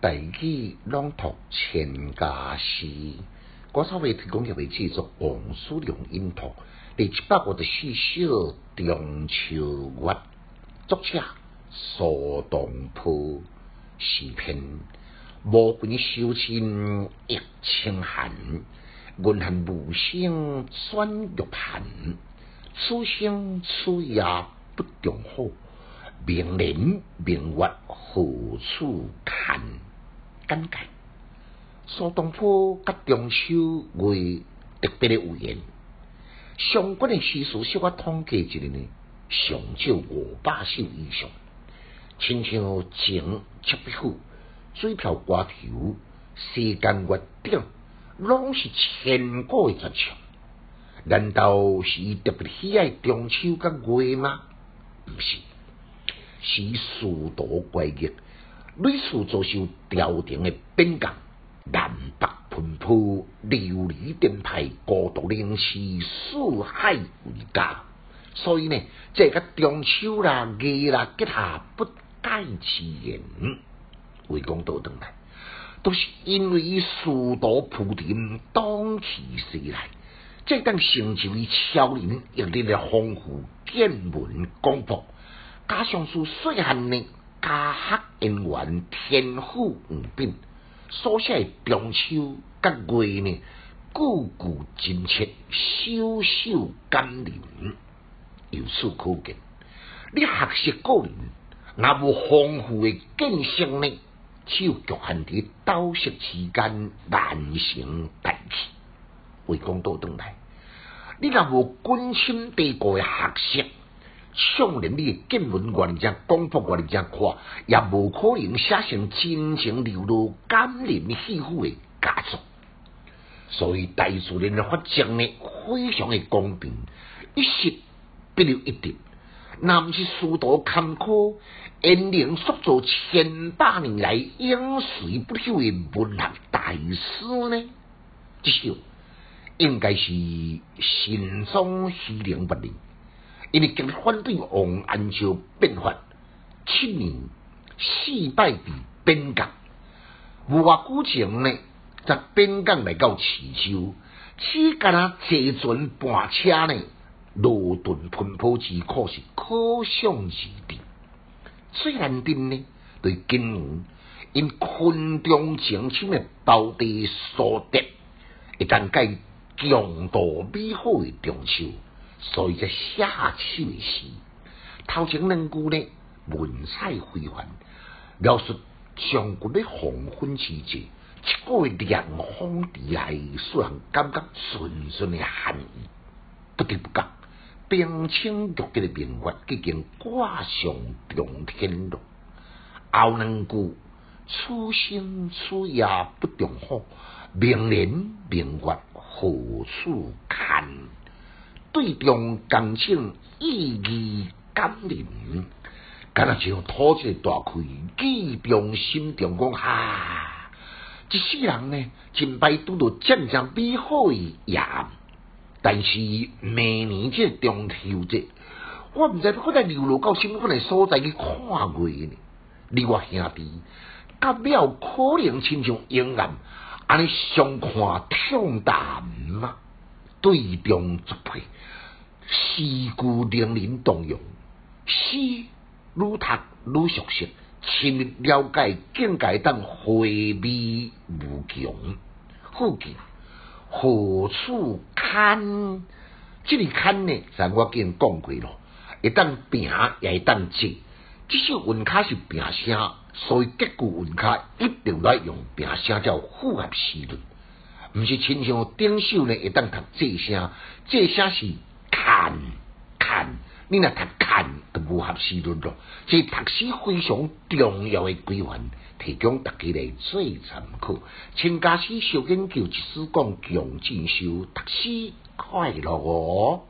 大器朗读千家诗，歌手为提供嘅为制作王叔良音图，第七百五十四首中秋月，作者苏东坡，诗篇。无分秋千一清寒，云恨无声转玉盘，此生此夜不重好，明年明月何处看？感慨：苏东坡甲中秋为特别的有缘，相关的诗词，是我统计一下呢，上少五百首以上。亲像情七笔赋、水调歌头、世间月顶，拢是千古的绝唱。难道是特别喜爱中秋甲月吗？毋是，是殊途怪异。屡次遭受朝廷的贬降，南北奔波，流离颠沛，孤独灵兮，四海为家。所以呢，这个中秋啦、月啦，吉下不解之缘。为讲倒转来，都是因为伊殊途铺陈，当其时来，这等成就伊超人一日的丰富见闻广博，加上是细汉呢。家学姻缘，天赋异禀，所写中秋甲月呢，句句真切，首首感人。由此可见，你学习个人，若无丰富诶见识呢，只有局限伫斗色之间，难成大器。为讲倒转来，你若无君亲地国诶学习。上连你见闻原则、广博原则看，也无可能写成真情流露、感人肺腑的佳作。所以大自然的发展呢，非常的公平，一时不留一滴。那毋是殊途坎坷，引领塑造千百年来永垂不朽的文学大师呢？这首应该是心中虚灵不灵。因为极力反对王安石变法，七年四败被边疆。无话古前呢，则边疆来到池州，只干那坐船半车呢，路顿奔波之苦是可想而知。最难定呢，对今年因群众情深的道地所得，一旦该强度美好的中秋。所以才写下去的诗，头前两句呢，文采非凡，描述上古的黄昏之节，一个凉风而来，使人感觉纯纯的寒意。不得不讲，冰清玉洁的明月已经挂上中天了。后两句，此生此夜不中好，明年明月何处看？对中感情意义感人，敢若像吐一个大气，记中心中讲哈，一世人呢，真歹拄到这样美好诶夜，但是明年这中秋节，我毋知我在流落到什么款的所在去看月呢？你我兄弟，甲了可能亲像阴暗，安尼相看痛淡吗？对中作配。诗句令人动容，诗愈读愈熟悉，深入了解境界，当回味无穷。附近何处看？这里看呢？咱我经讲过咯，一当平也一当直。这首文卡是。平声，所以结句文卡一定来用平声，叫复合诗论。毋是亲像顶首呢，一当读这声，这声是。看，看，你若读看，就无合适论咯。这读诗非常重要诶规范，提供大家来做参考。请家师小研究，一书讲强进修，读诗快乐哦。